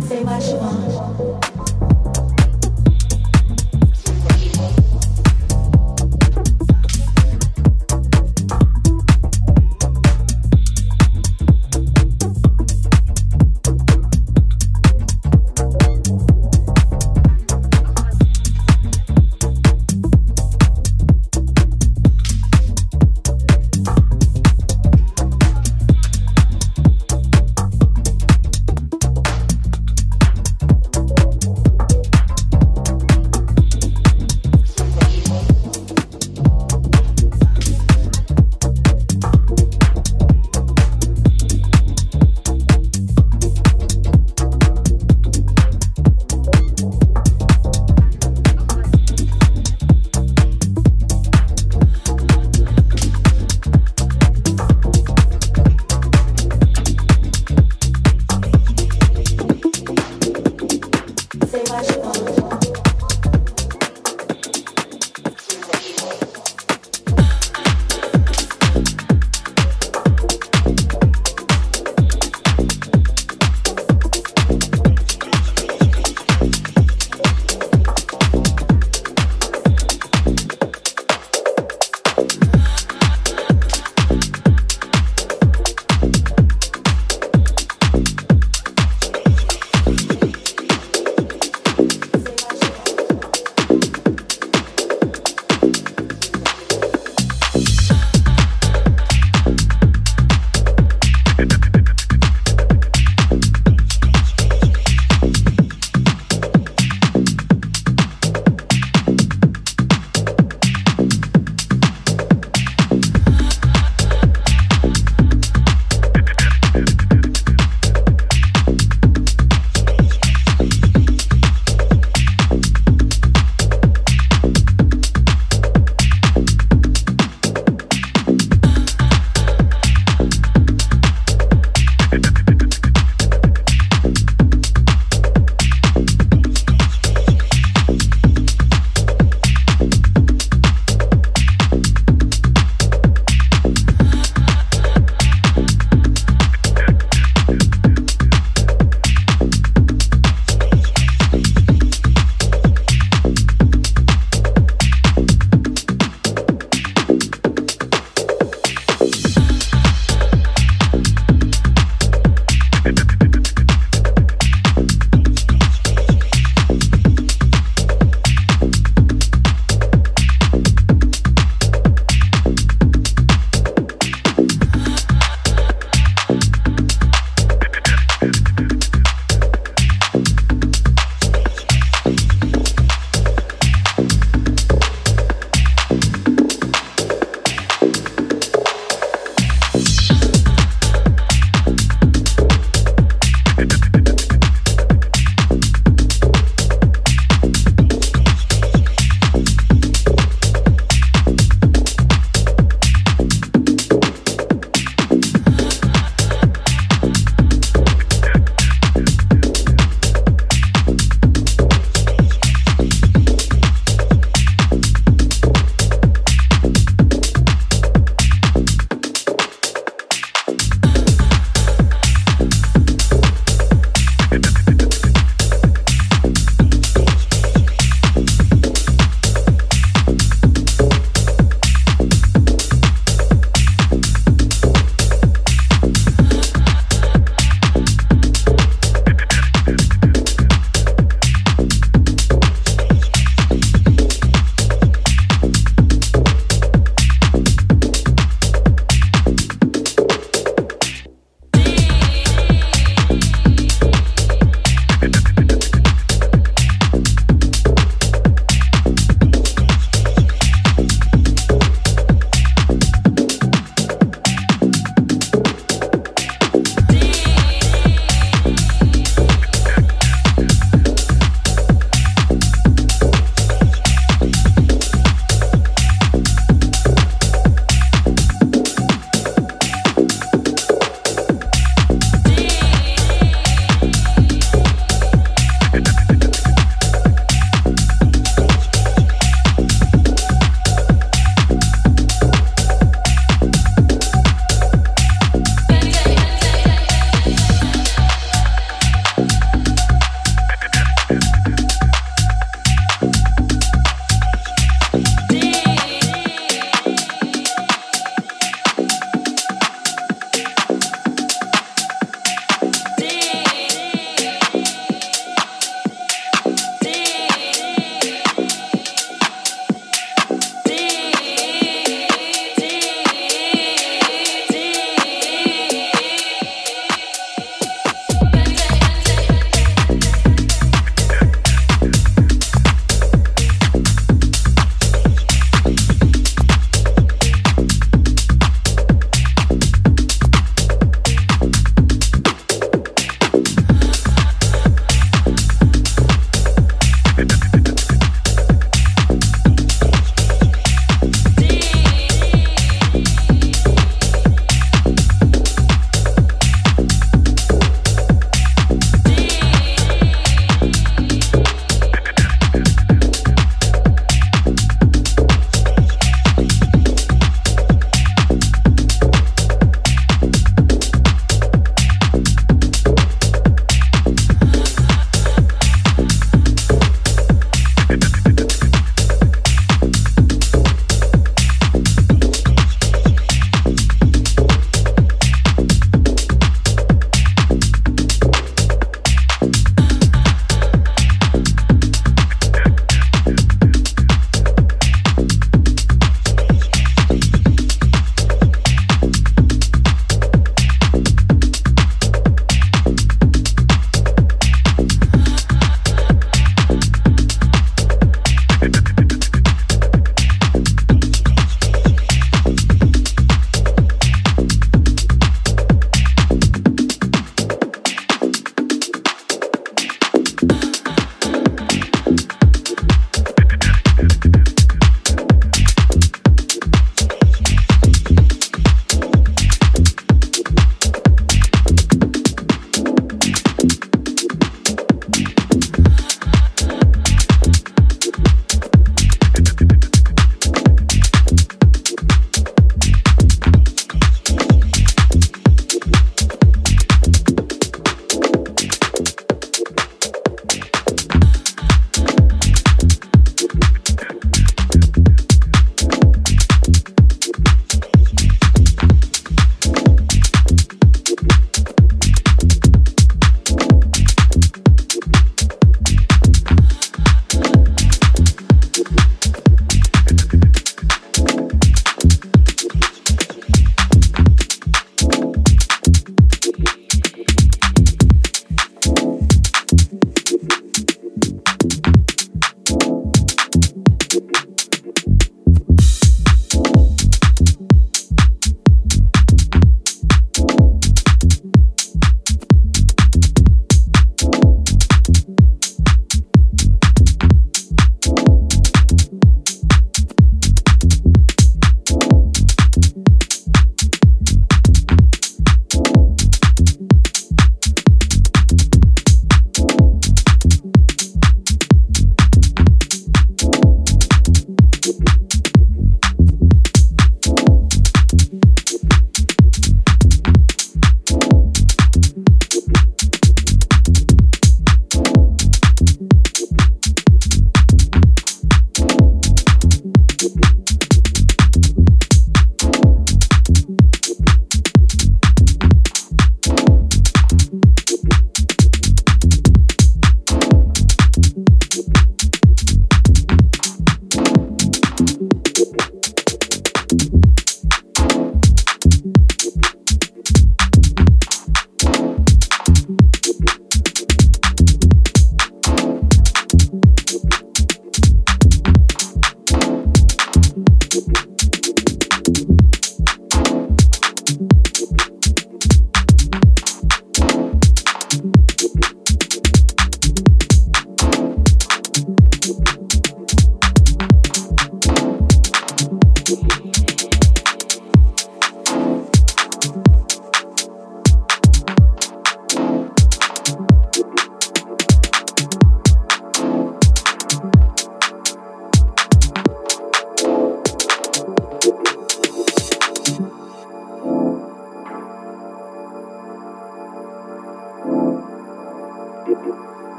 Say what you want.